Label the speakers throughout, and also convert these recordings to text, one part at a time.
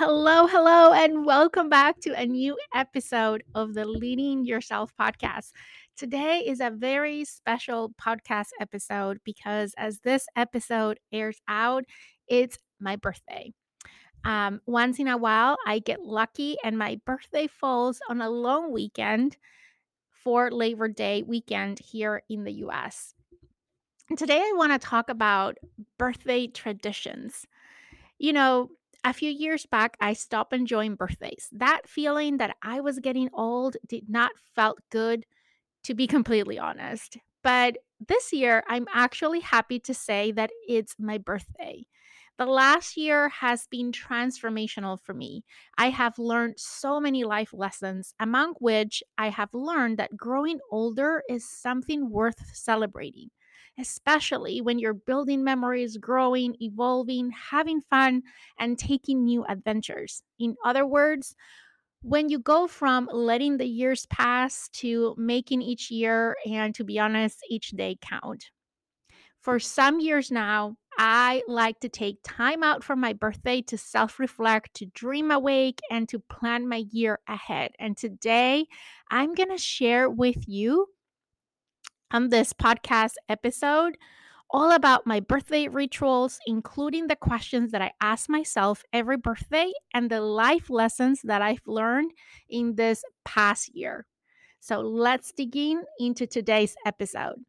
Speaker 1: Hello, hello, and welcome back to a new episode of the Leading Yourself podcast. Today is a very special podcast episode because as this episode airs out, it's my birthday. Um, once in a while, I get lucky, and my birthday falls on a long weekend for Labor Day weekend here in the US. Today, I want to talk about birthday traditions. You know, a few years back, I stopped enjoying birthdays. That feeling that I was getting old did not felt good, to be completely honest. But this year, I'm actually happy to say that it's my birthday. The last year has been transformational for me. I have learned so many life lessons, among which I have learned that growing older is something worth celebrating, especially when you're building memories, growing, evolving, having fun, and taking new adventures. In other words, when you go from letting the years pass to making each year and to be honest, each day count. For some years now, I like to take time out for my birthday to self reflect, to dream awake, and to plan my year ahead. And today, I'm going to share with you on this podcast episode all about my birthday rituals, including the questions that I ask myself every birthday and the life lessons that I've learned in this past year. So let's dig in into today's episode.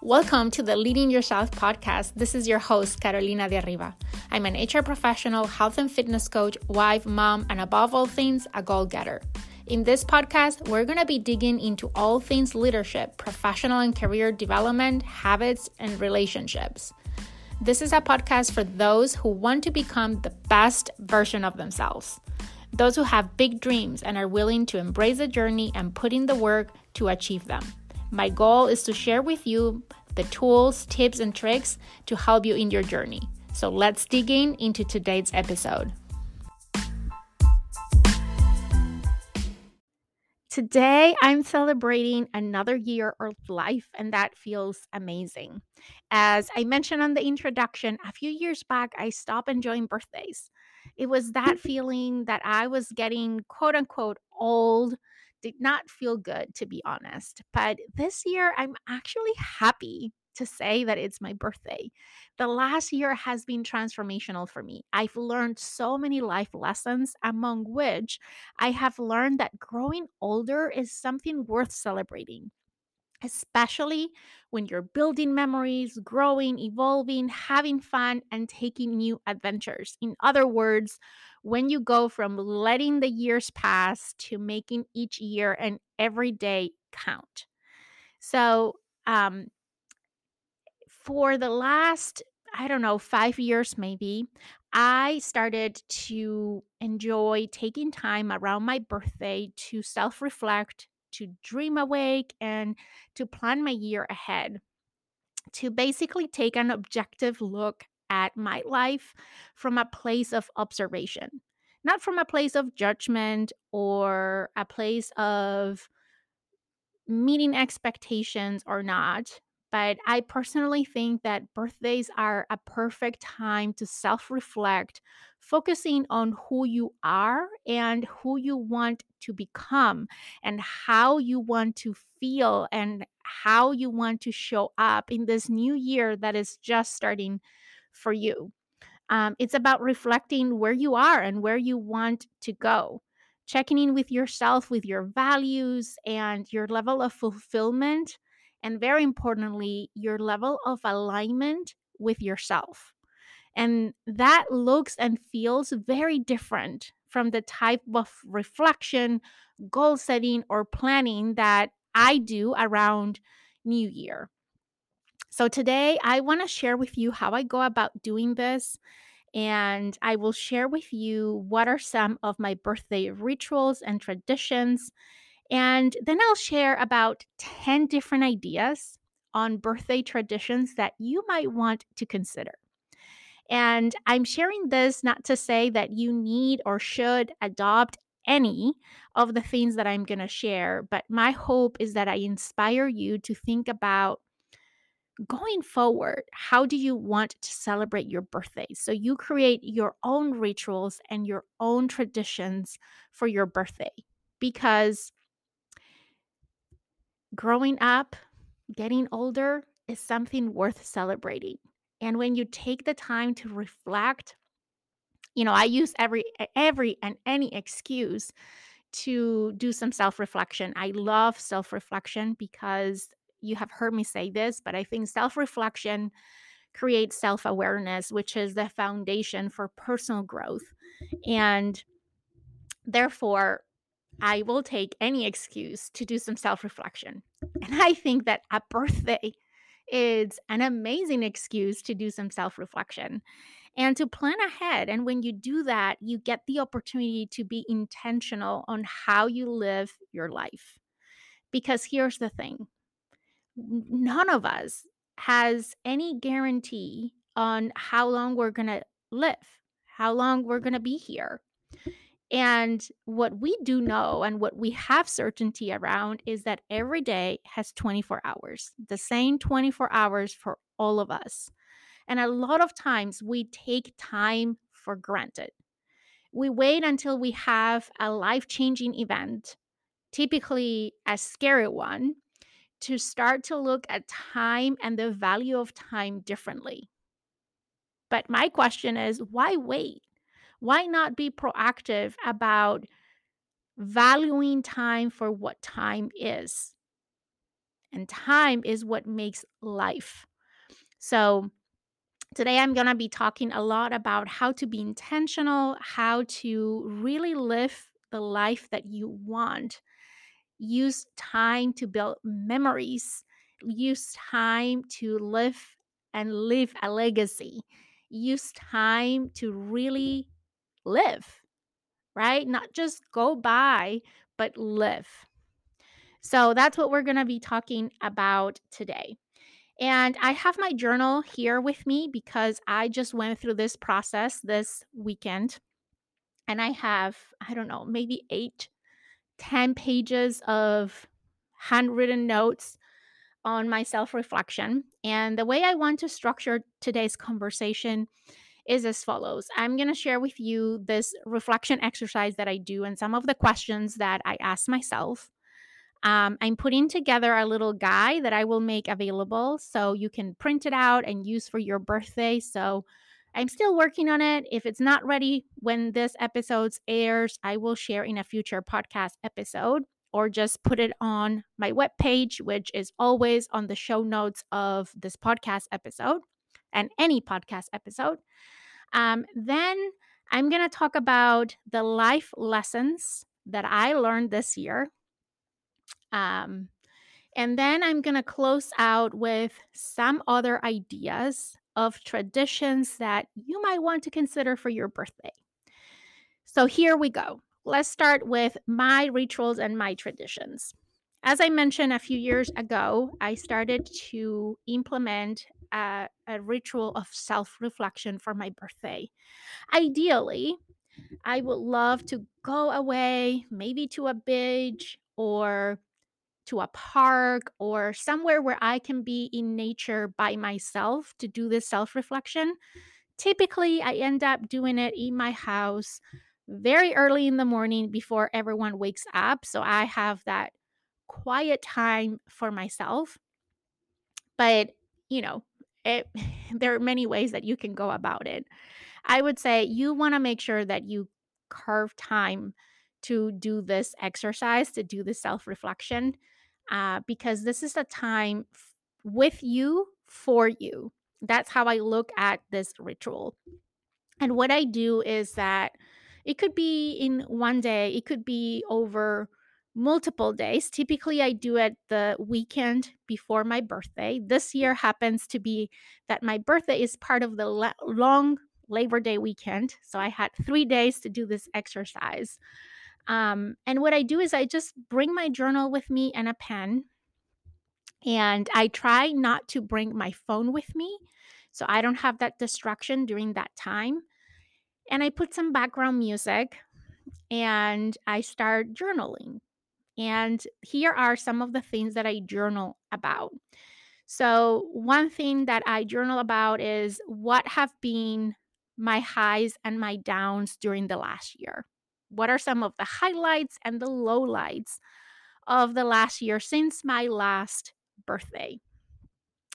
Speaker 1: Welcome to the Leading Yourself podcast. This is your host, Carolina de Arriba. I'm an HR professional, health and fitness coach, wife, mom, and above all things, a goal getter. In this podcast, we're going to be digging into all things leadership, professional and career development, habits, and relationships. This is a podcast for those who want to become the best version of themselves, those who have big dreams and are willing to embrace the journey and put in the work to achieve them. My goal is to share with you the tools, tips, and tricks to help you in your journey. So let's dig in into today's episode. Today, I'm celebrating another year of life, and that feels amazing. As I mentioned on the introduction, a few years back, I stopped enjoying birthdays. It was that feeling that I was getting quote unquote old, did not feel good, to be honest. But this year, I'm actually happy to say that it's my birthday. The last year has been transformational for me. I've learned so many life lessons, among which I have learned that growing older is something worth celebrating. Especially when you're building memories, growing, evolving, having fun, and taking new adventures. In other words, when you go from letting the years pass to making each year and every day count. So, um, for the last, I don't know, five years maybe, I started to enjoy taking time around my birthday to self reflect, to dream awake, and to plan my year ahead. To basically take an objective look at my life from a place of observation, not from a place of judgment or a place of meeting expectations or not. But I personally think that birthdays are a perfect time to self reflect, focusing on who you are and who you want to become, and how you want to feel, and how you want to show up in this new year that is just starting for you. Um, it's about reflecting where you are and where you want to go, checking in with yourself, with your values and your level of fulfillment, and very importantly, your level of alignment with yourself. And that looks and feels very different from the type of reflection, goal setting, or planning that I do around New Year. So today I want to share with you how I go about doing this. And I will share with you what are some of my birthday rituals and traditions. And then I'll share about 10 different ideas on birthday traditions that you might want to consider. And I'm sharing this not to say that you need or should adopt any of the things that I'm going to share, but my hope is that I inspire you to think about going forward, how do you want to celebrate your birthday? So you create your own rituals and your own traditions for your birthday because growing up, getting older is something worth celebrating. And when you take the time to reflect, you know, I use every every and any excuse to do some self-reflection. I love self-reflection because you have heard me say this, but I think self-reflection creates self-awareness, which is the foundation for personal growth. And therefore, I will take any excuse to do some self reflection. And I think that a birthday is an amazing excuse to do some self reflection and to plan ahead. And when you do that, you get the opportunity to be intentional on how you live your life. Because here's the thing none of us has any guarantee on how long we're going to live, how long we're going to be here. And what we do know and what we have certainty around is that every day has 24 hours, the same 24 hours for all of us. And a lot of times we take time for granted. We wait until we have a life changing event, typically a scary one, to start to look at time and the value of time differently. But my question is why wait? Why not be proactive about valuing time for what time is? And time is what makes life. So, today I'm going to be talking a lot about how to be intentional, how to really live the life that you want. Use time to build memories, use time to live and live a legacy, use time to really live, right? Not just go by, but live. So that's what we're going to be talking about today. And I have my journal here with me because I just went through this process this weekend. And I have, I don't know, maybe eight, ten pages of handwritten notes on my self reflection. And the way I want to structure today's conversation is as follows I'm going to share with you this reflection exercise that I do and some of the questions that I ask myself. Um, I'm putting together a little guide that I will make available so you can print it out and use for your birthday. So I'm still working on it. If it's not ready when this episode airs, I will share in a future podcast episode or just put it on my webpage, which is always on the show notes of this podcast episode and any podcast episode. Um, then I'm going to talk about the life lessons that I learned this year. Um, and then I'm going to close out with some other ideas of traditions that you might want to consider for your birthday. So here we go. Let's start with my rituals and my traditions. As I mentioned a few years ago, I started to implement a, a ritual of self reflection for my birthday. Ideally, I would love to go away, maybe to a beach or to a park or somewhere where I can be in nature by myself to do this self reflection. Typically, I end up doing it in my house very early in the morning before everyone wakes up. So I have that quiet time for myself. But, you know, it, there are many ways that you can go about it. I would say you want to make sure that you carve time to do this exercise, to do the self reflection, uh, because this is a time f- with you for you. That's how I look at this ritual. And what I do is that it could be in one day, it could be over multiple days. Typically, I do it the weekend before my birthday. This year happens to be that my birthday is part of the long Labor Day weekend. So I had three days to do this exercise. Um, and what I do is I just bring my journal with me and a pen. And I try not to bring my phone with me. So I don't have that distraction during that time. And I put some background music and I start journaling. And here are some of the things that I journal about. So, one thing that I journal about is what have been my highs and my downs during the last year. What are some of the highlights and the lowlights of the last year since my last birthday?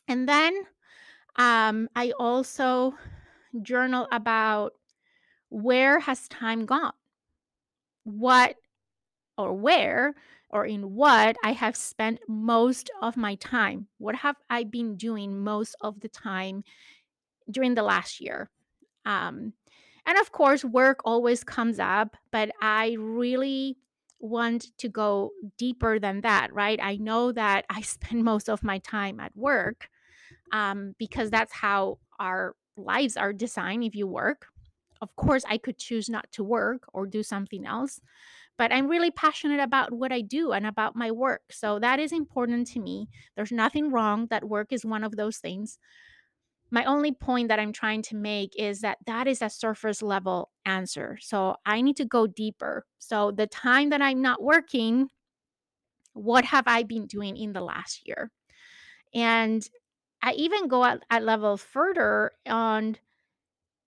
Speaker 1: And then um, I also journal about where has time gone? What or where or in what I have spent most of my time. What have I been doing most of the time during the last year? Um, and of course, work always comes up, but I really want to go deeper than that, right? I know that I spend most of my time at work um, because that's how our lives are designed if you work. Of course, I could choose not to work or do something else, but I'm really passionate about what I do and about my work. So that is important to me. There's nothing wrong that work is one of those things. My only point that I'm trying to make is that that is a surface level answer. So I need to go deeper. So the time that I'm not working, what have I been doing in the last year? And I even go at, at level further on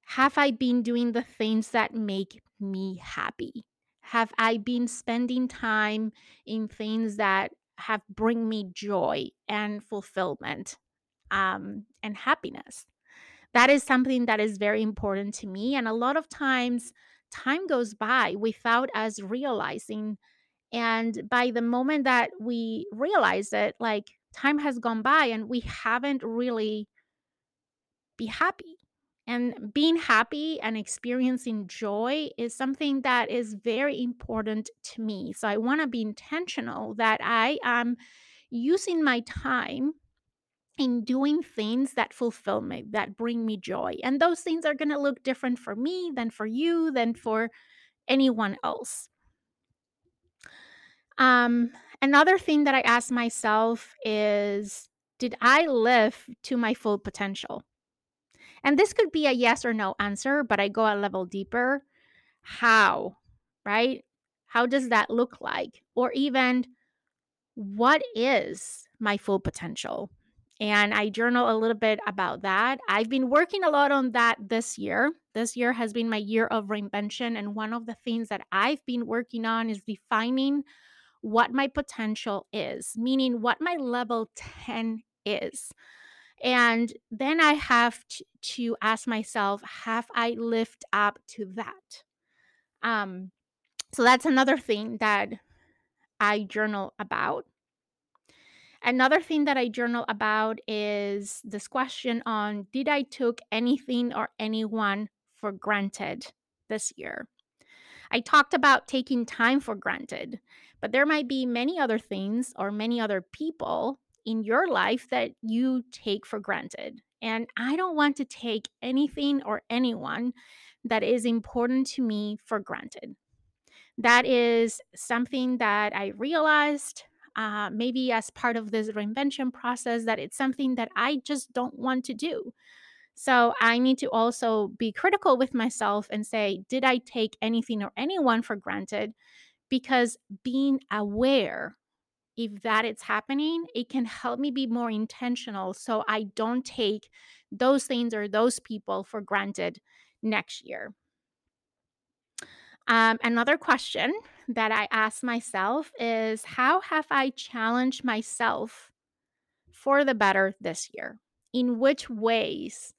Speaker 1: have I been doing the things that make me happy? Have I been spending time in things that have bring me joy and fulfillment um, and happiness? That is something that is very important to me. And a lot of times, time goes by without us realizing. And by the moment that we realize it, like time has gone by and we haven't really be happy and being happy and experiencing joy is something that is very important to me. So I want to be intentional that I am using my time in doing things that fulfill me, that bring me joy. And those things are going to look different for me than for you, than for anyone else. Um, another thing that I ask myself is Did I live to my full potential? And this could be a yes or no answer, but I go a level deeper. How, right? How does that look like? Or even, what is my full potential? And I journal a little bit about that. I've been working a lot on that this year. This year has been my year of reinvention. And one of the things that I've been working on is defining what my potential is, meaning what my level 10 is. And then I have to, to ask myself, have I lived up to that? Um, so that's another thing that I journal about. Another thing that I journal about is this question on did I took anything or anyone for granted this year? I talked about taking time for granted, but there might be many other things or many other people in your life that you take for granted. And I don't want to take anything or anyone that is important to me for granted. That is something that I realized uh, maybe as part of this reinvention process that it's something that I just don't want to do. So I need to also be critical with myself and say, did I take anything or anyone for granted? Because being aware if that is happening, it can help me be more intentional so I don't take those things or those people for granted next year. Um, another question that I ask myself is How have I challenged myself for the better this year? In which ways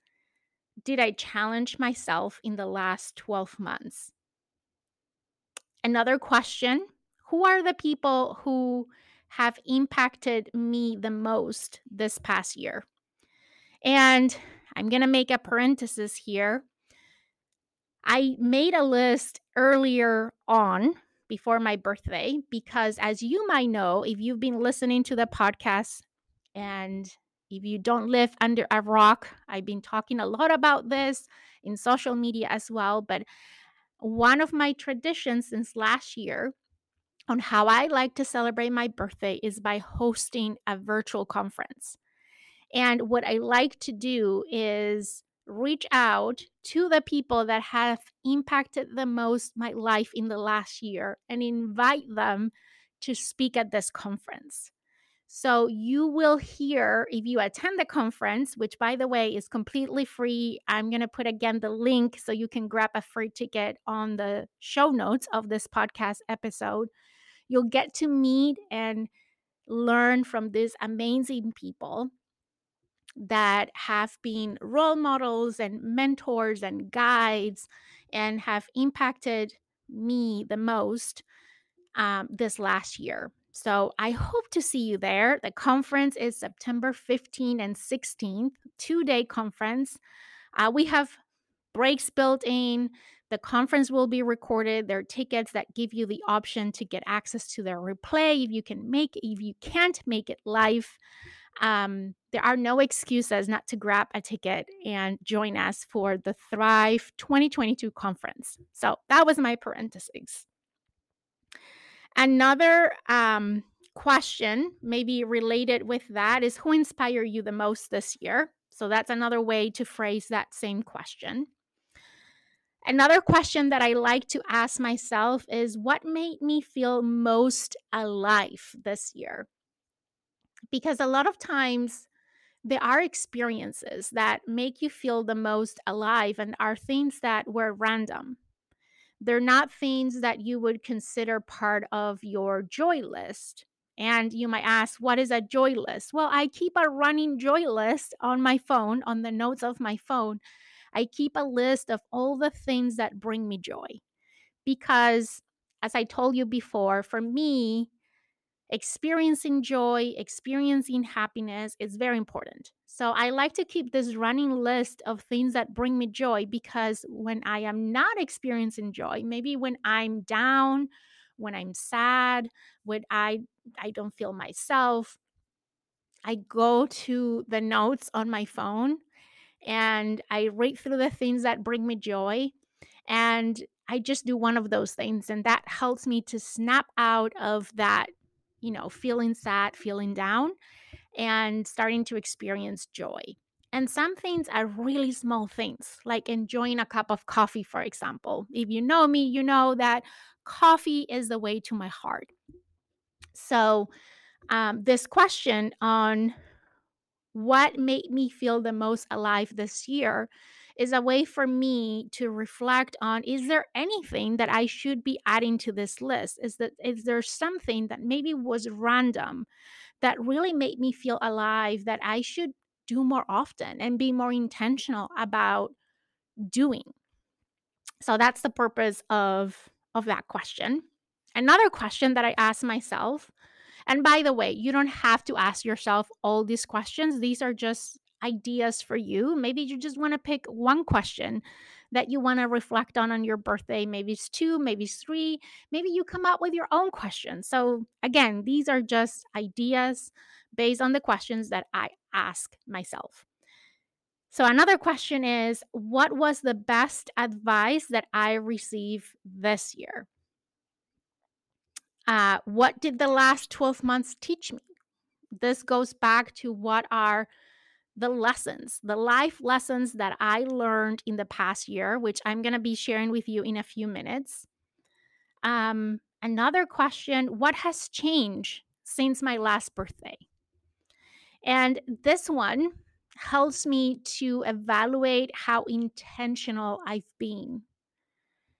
Speaker 1: did I challenge myself in the last 12 months? Another question Who are the people who have impacted me the most this past year. And I'm going to make a parenthesis here. I made a list earlier on before my birthday because, as you might know, if you've been listening to the podcast and if you don't live under a rock, I've been talking a lot about this in social media as well. But one of my traditions since last year on how I like to celebrate my birthday is by hosting a virtual conference. And what I like to do is reach out to the people that have impacted the most my life in the last year and invite them to speak at this conference. So you will hear if you attend the conference, which by the way is completely free. I'm going to put again the link so you can grab a free ticket on the show notes of this podcast episode. You'll get to meet and learn from these amazing people that have been role models and mentors and guides and have impacted me the most um, this last year. So I hope to see you there. The conference is September 15th and 16th, two day conference. Uh, we have breaks built in. The conference will be recorded. There are tickets that give you the option to get access to their replay if you can make if you can't make it live. Um, there are no excuses not to grab a ticket and join us for the Thrive 2022 conference. So that was my parentheses. Another um, question, maybe related with that, is who inspired you the most this year? So that's another way to phrase that same question. Another question that I like to ask myself is what made me feel most alive this year? Because a lot of times there are experiences that make you feel the most alive and are things that were random. They're not things that you would consider part of your joy list. And you might ask, what is a joy list? Well, I keep a running joy list on my phone, on the notes of my phone. I keep a list of all the things that bring me joy. Because, as I told you before, for me, experiencing joy, experiencing happiness is very important. So I like to keep this running list of things that bring me joy because when I am not experiencing joy, maybe when I'm down, when I'm sad, when I I don't feel myself, I go to the notes on my phone and I read through the things that bring me joy and I just do one of those things and that helps me to snap out of that you know, feeling sad, feeling down, and starting to experience joy. And some things are really small things, like enjoying a cup of coffee, for example. If you know me, you know that coffee is the way to my heart. So, um, this question on what made me feel the most alive this year is a way for me to reflect on is there anything that I should be adding to this list? Is that is there something that maybe was random that really made me feel alive that I should do more often and be more intentional about doing? So that's the purpose of of that question. Another question that I ask myself and by the way, you don't have to ask yourself all these questions. These are just ideas for you. Maybe you just want to pick one question that you want to reflect on on your birthday. Maybe it's two, maybe it's three. Maybe you come up with your own questions. So, again, these are just ideas based on the questions that I ask myself. So, another question is What was the best advice that I received this year? Uh, what did the last 12 months teach me? This goes back to what are the lessons, the life lessons that I learned in the past year, which I'm going to be sharing with you in a few minutes. Um, another question What has changed since my last birthday? And this one helps me to evaluate how intentional I've been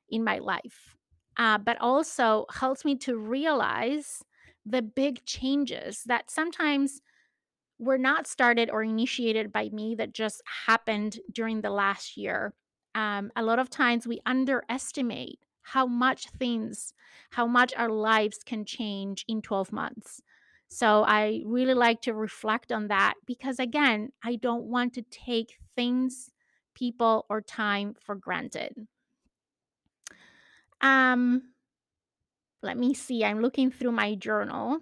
Speaker 1: in my life, uh, but also helps me to realize the big changes that sometimes were not started or initiated by me that just happened during the last year. Um, a lot of times we underestimate how much things, how much our lives can change in 12 months. So I really like to reflect on that because, again, I don't want to take things, people, or time for granted. Um, let me see. I'm looking through my journal.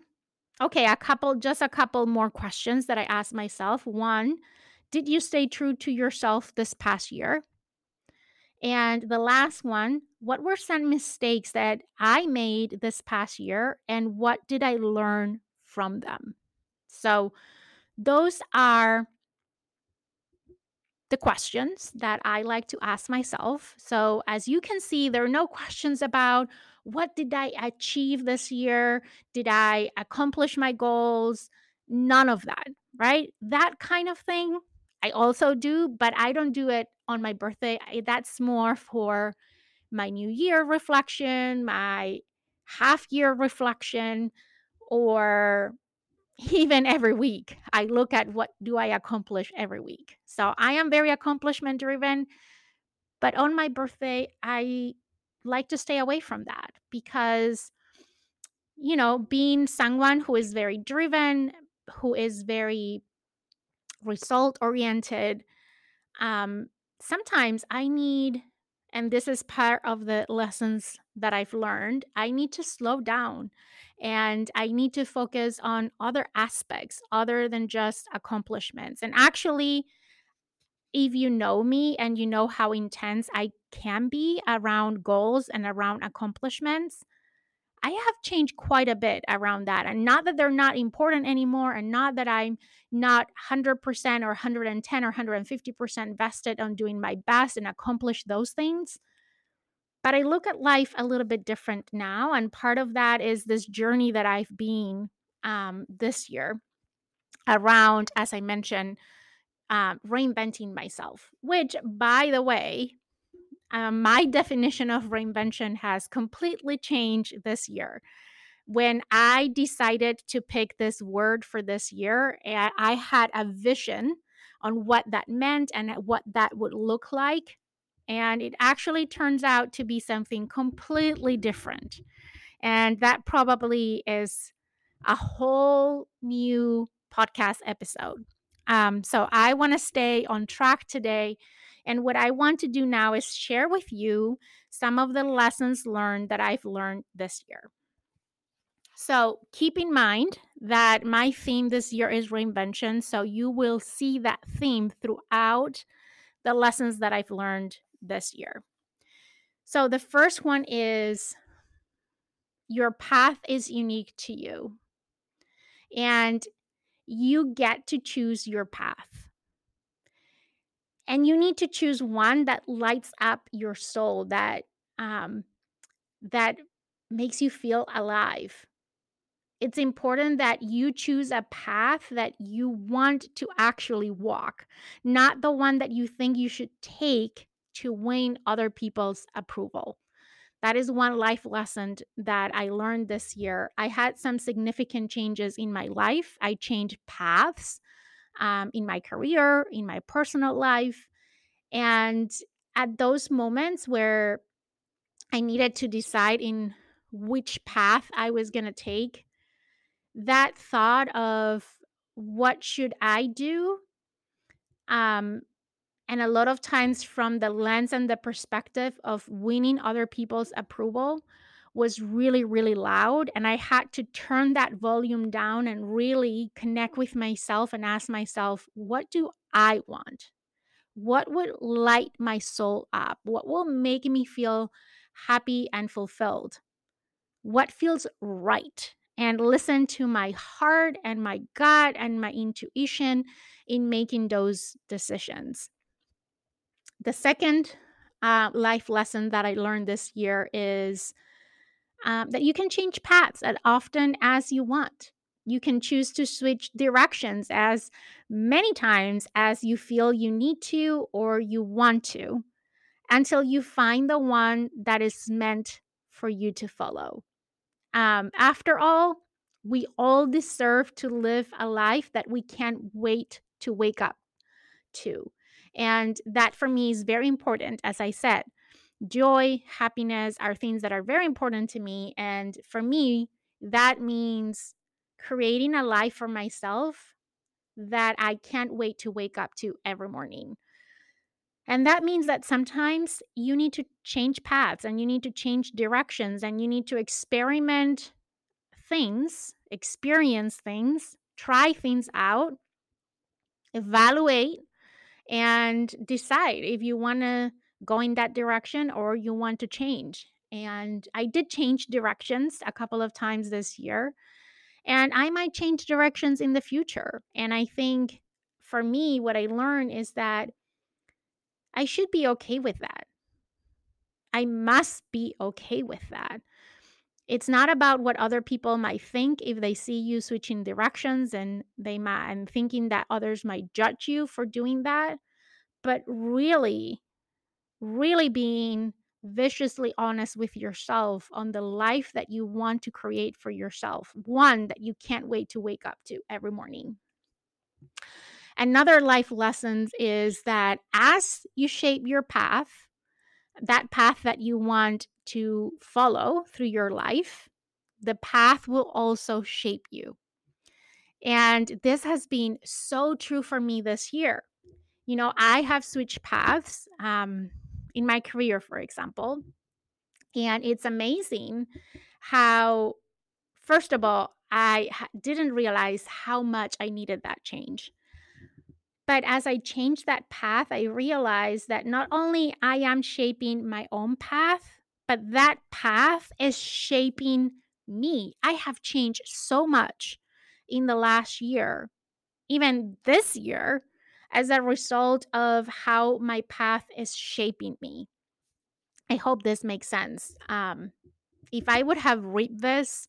Speaker 1: Okay, a couple, just a couple more questions that I asked myself. One, did you stay true to yourself this past year? And the last one, what were some mistakes that I made this past year and what did I learn from them? So, those are the questions that I like to ask myself. So, as you can see, there are no questions about what did I achieve this year? Did I accomplish my goals? None of that, right? That kind of thing I also do, but I don't do it on my birthday. That's more for my new year reflection, my half year reflection, or even every week. I look at what do I accomplish every week. So I am very accomplishment driven, but on my birthday, I like to stay away from that because you know, being someone who is very driven, who is very result oriented, um, sometimes I need, and this is part of the lessons that I've learned, I need to slow down and I need to focus on other aspects other than just accomplishments. And actually, if you know me and you know how intense I can be around goals and around accomplishments, I have changed quite a bit around that. And not that they're not important anymore, and not that I'm not 100% or 110 or 150% vested on doing my best and accomplish those things. But I look at life a little bit different now. And part of that is this journey that I've been um, this year around, as I mentioned, um, reinventing myself, which, by the way, um, my definition of reinvention has completely changed this year. When I decided to pick this word for this year, I had a vision on what that meant and what that would look like. And it actually turns out to be something completely different. And that probably is a whole new podcast episode. Um, so I want to stay on track today and what I want to do now is share with you some of the lessons learned that I've learned this year. So keep in mind that my theme this year is reinvention. So you will see that theme throughout the lessons that I've learned this year. So the first one is your path is unique to you, and you get to choose your path. And you need to choose one that lights up your soul, that um, that makes you feel alive. It's important that you choose a path that you want to actually walk, not the one that you think you should take to win other people's approval. That is one life lesson that I learned this year. I had some significant changes in my life. I changed paths um, in my career, in my personal life. And at those moments where I needed to decide in which path I was going to take, that thought of what should I do? Um, and a lot of times from the lens and the perspective of winning other people's approval was really, really loud. And I had to turn that volume down and really connect with myself and ask myself, what do I want? What would light my soul up? What will make me feel happy and fulfilled? What feels right? And listen to my heart and my gut and my intuition in making those decisions. The second uh, life lesson that I learned this year is um, that you can change paths as often as you want. You can choose to switch directions as many times as you feel you need to or you want to until you find the one that is meant for you to follow. Um, after all, we all deserve to live a life that we can't wait to wake up to. And that for me is very important. As I said, joy, happiness are things that are very important to me. And for me, that means creating a life for myself that I can't wait to wake up to every morning. And that means that sometimes you need to change paths and you need to change directions and you need to experiment things, experience things, try things out, evaluate, and decide if you want to go in that direction or you want to change. And I did change directions a couple of times this year. And I might change directions in the future. And I think for me, what I learned is that I should be okay with that. I must be okay with that. It's not about what other people might think if they see you switching directions and they might and thinking that others might judge you for doing that, but really, really being viciously honest with yourself on the life that you want to create for yourself, one that you can't wait to wake up to every morning. Another life lessons is that as you shape your path, that path that you want to follow through your life, the path will also shape you. And this has been so true for me this year. You know, I have switched paths um, in my career, for example. And it's amazing how, first of all, I didn't realize how much I needed that change. But as I changed that path, I realized that not only I am shaping my own path, but that path is shaping me. I have changed so much in the last year, even this year, as a result of how my path is shaping me. I hope this makes sense. Um, if I would have read this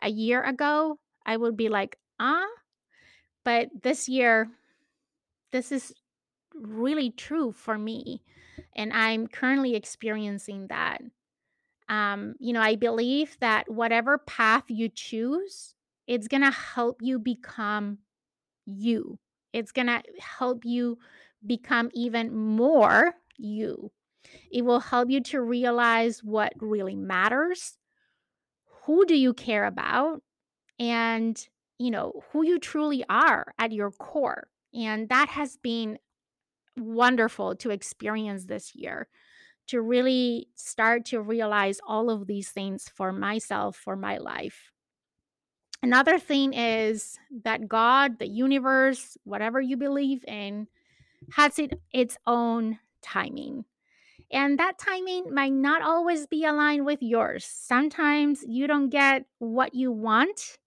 Speaker 1: a year ago, I would be like, ah. But this year, this is really true for me. And I'm currently experiencing that. Um, you know, I believe that whatever path you choose, it's going to help you become you. It's going to help you become even more you. It will help you to realize what really matters. Who do you care about? And, you know, who you truly are at your core. And that has been wonderful to experience this year to really start to realize all of these things for myself, for my life. Another thing is that God, the universe, whatever you believe in, has it, its own timing. And that timing might not always be aligned with yours. Sometimes you don't get what you want,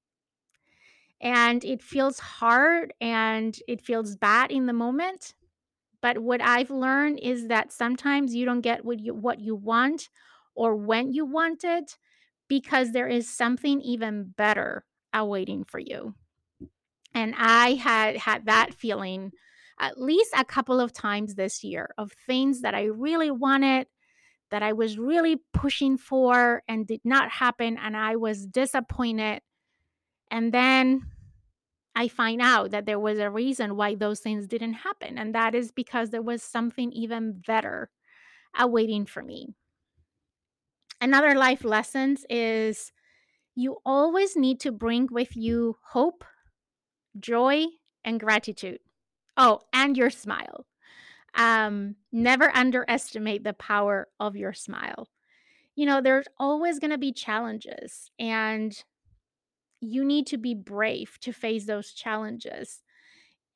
Speaker 1: and it feels hard and it feels bad in the moment. But what I've learned is that sometimes you don't get what you what you want or when you want it because there is something even better awaiting for you. And I had had that feeling at least a couple of times this year of things that I really wanted that I was really pushing for and did not happen and I was disappointed. And then I find out that there was a reason why those things didn't happen. And that is because there was something even better awaiting for me. Another life lessons is you always need to bring with you hope, joy, and gratitude. Oh, and your smile. Um, never underestimate the power of your smile. You know, there's always going to be challenges, and you need to be brave to face those challenges.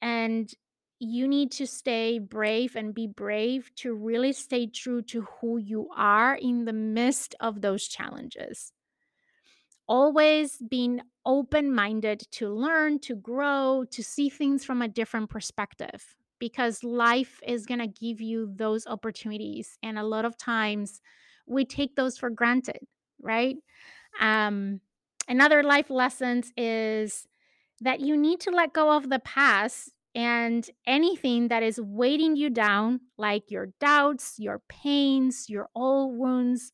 Speaker 1: And you need to stay brave and be brave to really stay true to who you are in the midst of those challenges. Always being open minded to learn, to grow, to see things from a different perspective because life is going to give you those opportunities. And a lot of times we take those for granted, right? Um, another life lessons is that you need to let go of the past and anything that is weighting you down, like your doubts, your pains, your old wounds,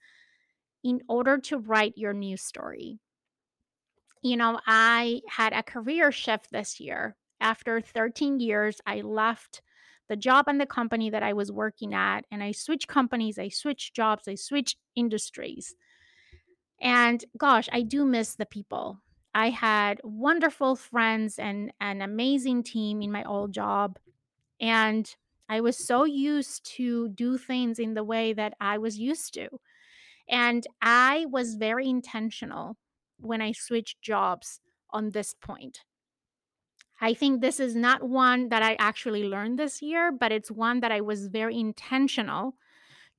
Speaker 1: in order to write your new story. You know, I had a career shift this year. After 13 years, I left the job and the company that I was working at, and I switched companies, I switched jobs, I switched industries. And gosh, I do miss the people. I had wonderful friends and an amazing team in my old job. And I was so used to do things in the way that I was used to. And I was very intentional when I switched jobs on this point. I think this is not one that I actually learned this year, but it's one that I was very intentional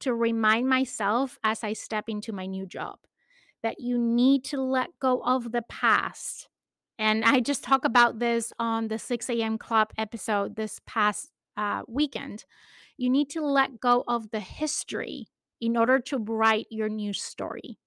Speaker 1: to remind myself as I step into my new job that you need to let go of the past. And I just talked about this on the 6 a.m. Club episode this past uh, weekend. You need to let go of the history in order to write your new story.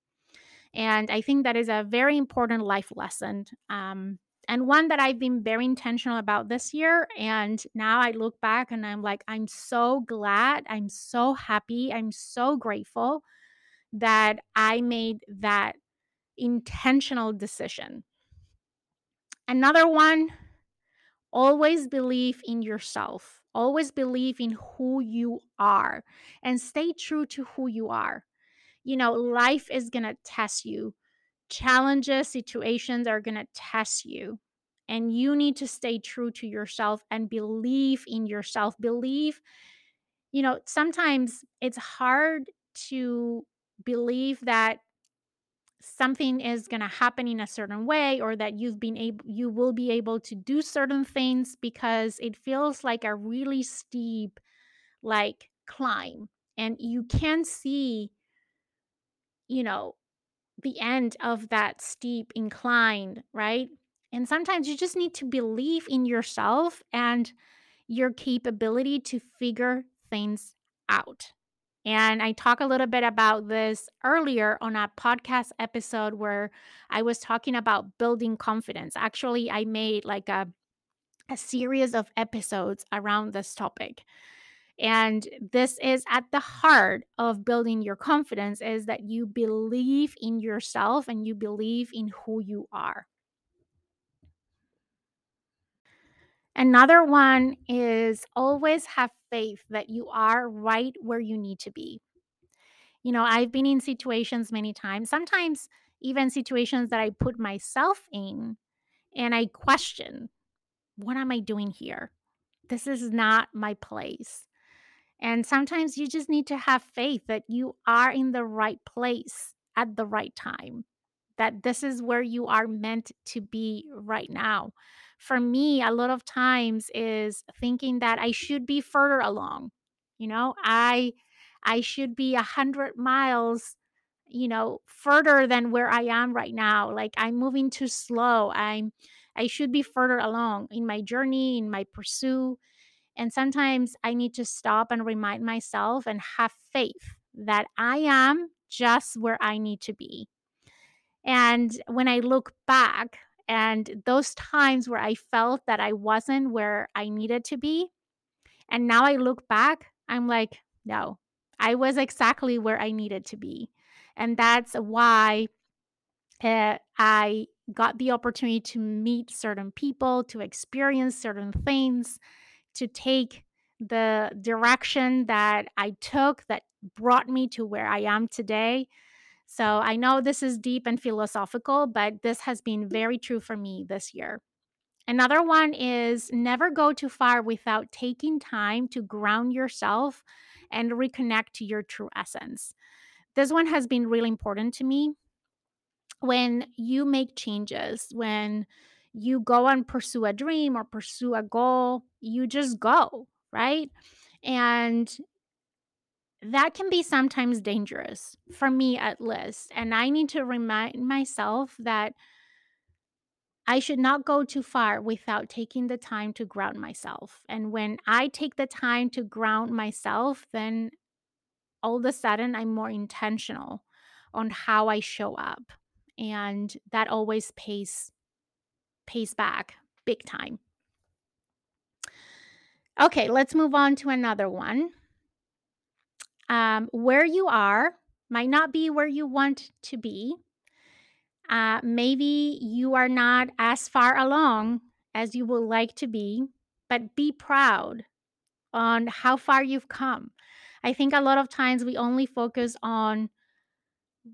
Speaker 1: And I think that is a very important life lesson. Um, and one that I've been very intentional about this year. And now I look back and I'm like, I'm so glad, I'm so happy, I'm so grateful that I made that intentional decision. Another one, always believe in yourself. Always believe in who you are and stay true to who you are. You know, life is going to test you. Challenges, situations are going to test you. And you need to stay true to yourself and believe in yourself. Believe, you know, sometimes it's hard to believe that something is going to happen in a certain way or that you've been able you will be able to do certain things because it feels like a really steep like climb and you can see you know the end of that steep incline right and sometimes you just need to believe in yourself and your capability to figure things out and I talk a little bit about this earlier on a podcast episode where I was talking about building confidence. Actually, I made like a, a series of episodes around this topic. And this is at the heart of building your confidence is that you believe in yourself and you believe in who you are. Another one is always have faith that you are right where you need to be. You know, I've been in situations many times, sometimes even situations that I put myself in, and I question, what am I doing here? This is not my place. And sometimes you just need to have faith that you are in the right place at the right time, that this is where you are meant to be right now. For me, a lot of times is thinking that I should be further along. You know, I I should be a hundred miles, you know, further than where I am right now. Like I'm moving too slow. I'm I should be further along in my journey, in my pursuit. And sometimes I need to stop and remind myself and have faith that I am just where I need to be. And when I look back and those times where I felt that I wasn't where I needed to be, and now I look back, I'm like, no, I was exactly where I needed to be. And that's why uh, I got the opportunity to meet certain people, to experience certain things, to take the direction that I took that brought me to where I am today. So I know this is deep and philosophical, but this has been mm. very true for me this year. Another one is never go too far without taking time to ground yourself and reconnect to your true essence. This one has been really important to me. When you make changes, when you go and pursue a dream or pursue a goal, you just go, right? And that can be sometimes dangerous for me at least. And I need to remind myself that I should not go too far without taking the time to ground myself. And when I take the time to ground myself, then all of a sudden I'm more intentional on how I show up. And that always pays pays back big time. Okay, let's move on to another one. Um, where you are might not be where you want to be. Uh, maybe you are not as far along as you would like to be, but be proud on how far you've come. I think a lot of times we only focus on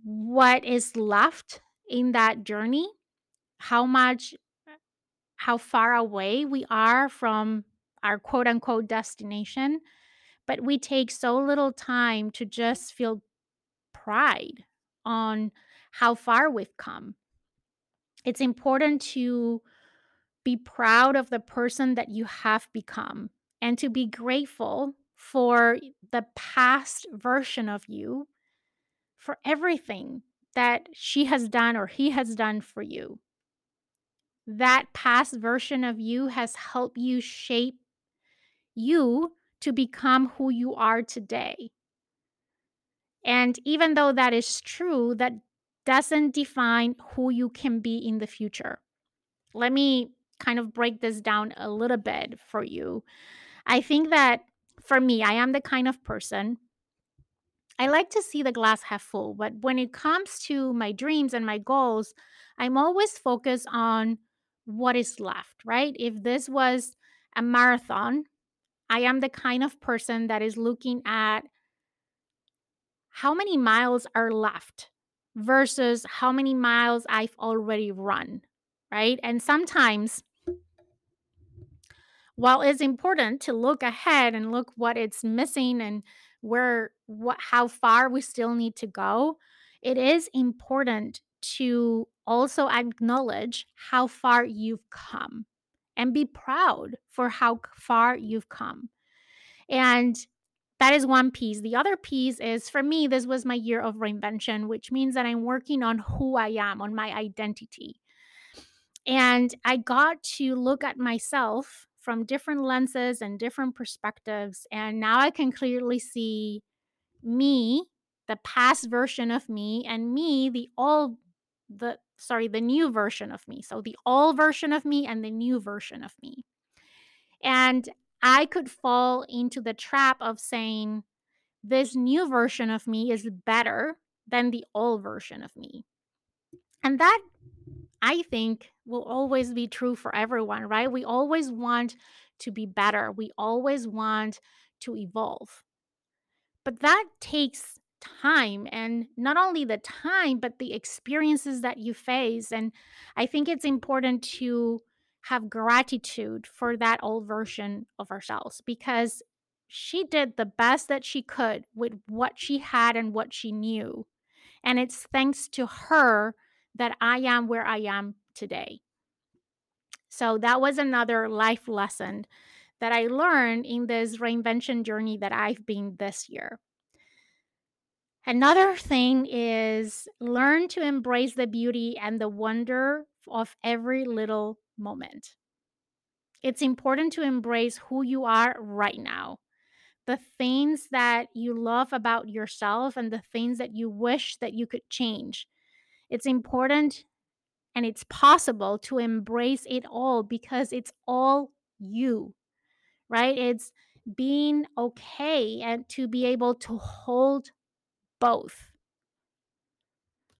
Speaker 1: what is left in that journey, how much, how far away we are from our quote unquote destination. But we take so little time to just feel pride on how far we've come. It's important to be proud of the person that you have become and to be grateful for the past version of you for everything that she has done or he has done for you. That past version of you has helped you shape you to become who you are today. And even though that is true, that doesn't define who you can be in the future. Let me kind of break this down a little bit for you. I think that for me, I am the kind of person I like to see the glass half full, but when it comes to my dreams and my goals, I'm always focused on what is left, right? If this was a marathon, I am the kind of person that is looking at how many miles are left versus how many miles I've already run, right? And sometimes while it's important to look ahead and look what it's missing and where what how far we still need to go, it is important to also acknowledge how far you've come and be proud for how far you've come. And that is one piece. The other piece is for me, this was my year of reinvention, which means that I'm working on who I am, on my identity. And I got to look at myself from different lenses and different perspectives. And now I can clearly see me, the past version of me, and me, the all the sorry, the new version of me. So the all version of me and the new version of me. And I could fall into the trap of saying, this new version of me is better than the old version of me. And that I think will always be true for everyone, right? We always want to be better. We always want to evolve. But that takes time and not only the time but the experiences that you face and I think it's important to have gratitude for that old version of ourselves because she did the best that she could with what she had and what she knew. And it's thanks to her that I am where I am today. So that was another life lesson that I learned in this reinvention journey that I've been this year. Another thing is learn to embrace the beauty and the wonder of every little moment. It's important to embrace who you are right now, the things that you love about yourself, and the things that you wish that you could change. It's important and it's possible to embrace it all because it's all you, right? It's being okay and to be able to hold both